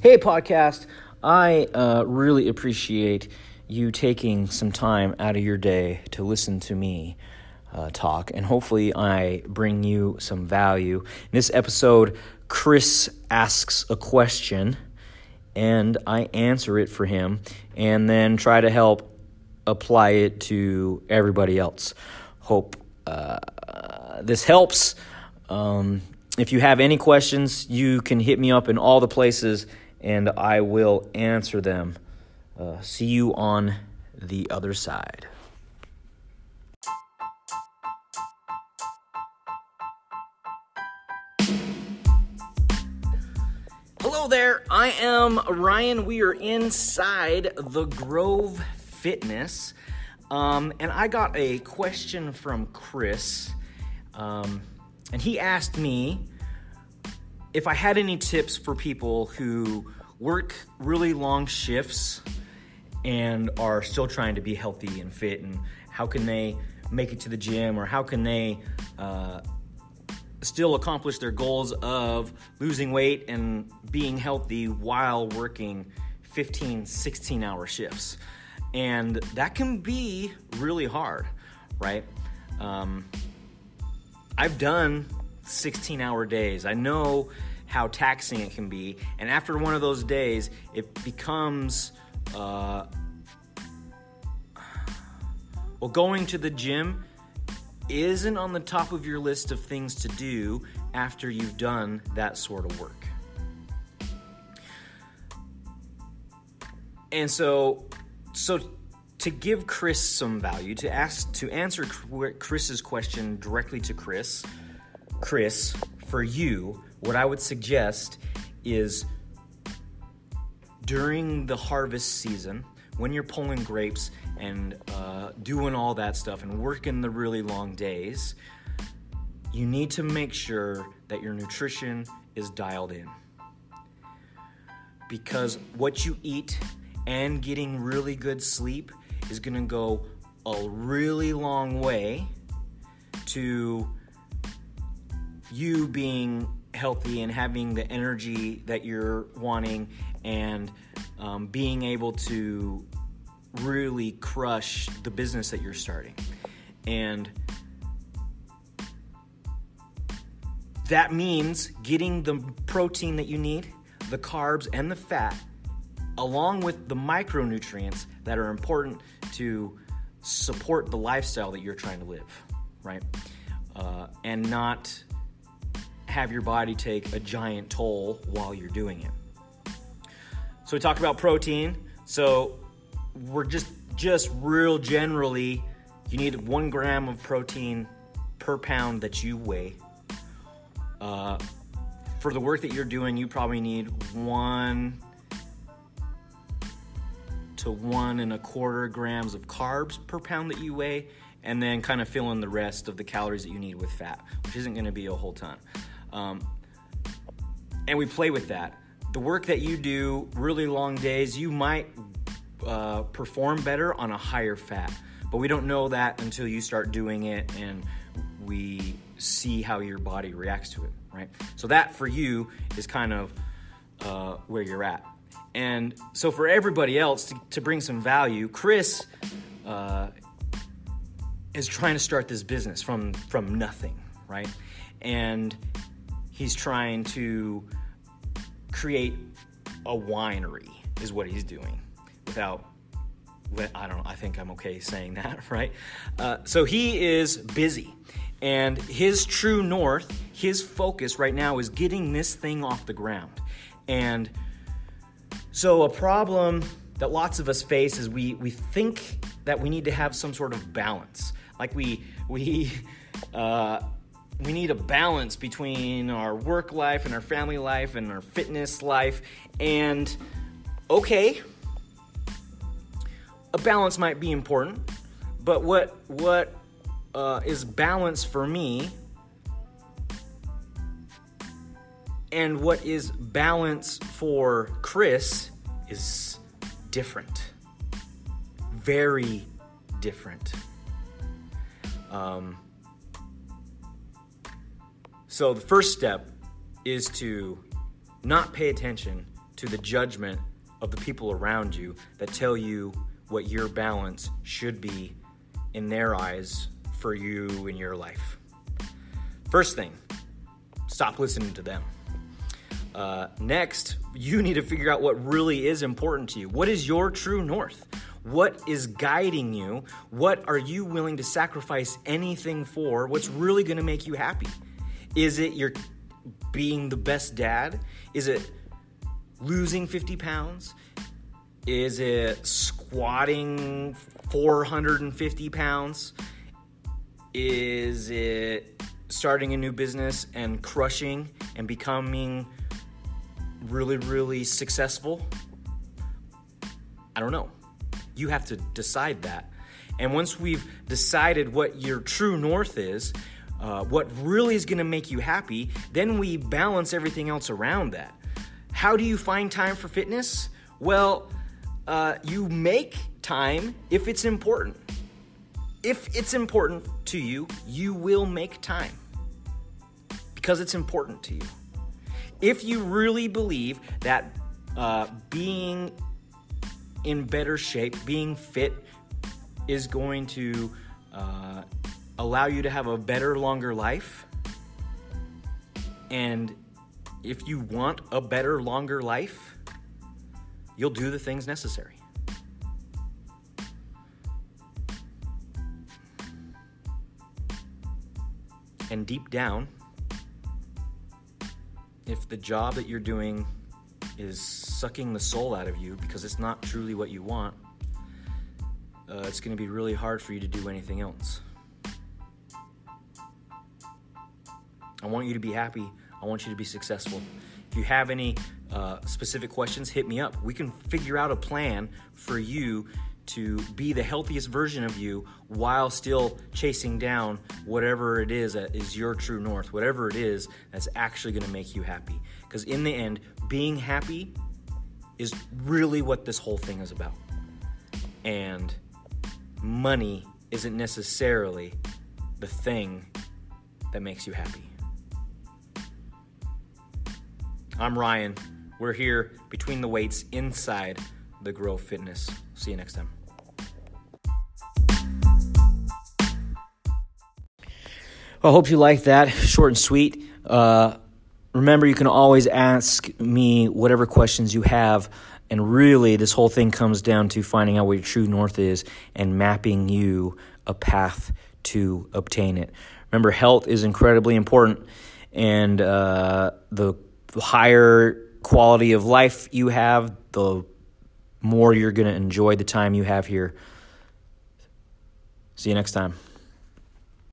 Hey, podcast. I uh, really appreciate you taking some time out of your day to listen to me uh, talk, and hopefully, I bring you some value. In this episode, Chris asks a question, and I answer it for him, and then try to help apply it to everybody else. Hope uh, this helps. Um, if you have any questions, you can hit me up in all the places and I will answer them. Uh, see you on the other side. Hello there, I am Ryan. We are inside the Grove Fitness. Um, and I got a question from Chris. Um, and he asked me if I had any tips for people who work really long shifts and are still trying to be healthy and fit, and how can they make it to the gym, or how can they uh, still accomplish their goals of losing weight and being healthy while working 15, 16 hour shifts. And that can be really hard, right? Um, I've done 16 hour days. I know how taxing it can be. And after one of those days, it becomes, uh, well, going to the gym isn't on the top of your list of things to do after you've done that sort of work. And so, so to give Chris some value, to ask to answer Chris's question directly to Chris, Chris, for you, what I would suggest is during the harvest season, when you're pulling grapes and uh, doing all that stuff and working the really long days, you need to make sure that your nutrition is dialed in. Because what you eat and getting really good sleep is going to go a really long way to you being healthy and having the energy that you're wanting and um, being able to really crush the business that you're starting. And that means getting the protein that you need, the carbs, and the fat, along with the micronutrients that are important to support the lifestyle that you're trying to live, right? Uh, and not have your body take a giant toll while you're doing it. So we talked about protein. So we're just just real generally, you need one gram of protein per pound that you weigh. Uh, for the work that you're doing, you probably need one to one and a quarter grams of carbs per pound that you weigh, and then kind of fill in the rest of the calories that you need with fat, which isn't going to be a whole ton. Um, and we play with that. The work that you do, really long days, you might uh, perform better on a higher fat, but we don't know that until you start doing it and we see how your body reacts to it, right? So that for you is kind of uh, where you're at. And so for everybody else to, to bring some value, Chris uh, is trying to start this business from from nothing, right? And he's trying to create a winery is what he's doing without I don't I think I'm okay saying that, right? Uh, so he is busy. And his true north, his focus right now is getting this thing off the ground. And so, a problem that lots of us face is we, we think that we need to have some sort of balance. Like we, we, uh, we need a balance between our work life and our family life and our fitness life. And okay, a balance might be important, but what what uh, is balance for me and what is balance for Chris is different, very different. Um, so the first step is to not pay attention to the judgment of the people around you that tell you what your balance should be in their eyes for you in your life. First thing, stop listening to them. Uh, next, you need to figure out what really is important to you. What is your true north? What is guiding you? What are you willing to sacrifice anything for? What's really going to make you happy? Is it your being the best dad? Is it losing 50 pounds? Is it squatting 450 pounds? Is it starting a new business and crushing and becoming really, really successful? I don't know. You have to decide that. And once we've decided what your true north is, uh, what really is going to make you happy, then we balance everything else around that. How do you find time for fitness? Well, uh, you make time if it's important. If it's important to you, you will make time because it's important to you. If you really believe that uh, being in better shape, being fit, is going to uh, allow you to have a better, longer life. And if you want a better, longer life, you'll do the things necessary. And deep down, if the job that you're doing is sucking the soul out of you because it's not truly what you want, uh, it's going to be really hard for you to do anything else. I want you to be happy. I want you to be successful. If you have any uh, specific questions, hit me up. We can figure out a plan for you to be the healthiest version of you while still chasing down whatever it is that is your true north, whatever it is that's actually going to make you happy. Because in the end, being happy is really what this whole thing is about. And money isn't necessarily the thing that makes you happy. I'm Ryan. We're here between the weights inside the Grow Fitness. See you next time. I hope you liked that. Short and sweet. Uh, remember, you can always ask me whatever questions you have. And really, this whole thing comes down to finding out what your true north is and mapping you a path to obtain it. Remember, health is incredibly important, and uh, the the higher quality of life you have, the more you're going to enjoy the time you have here. See you next time.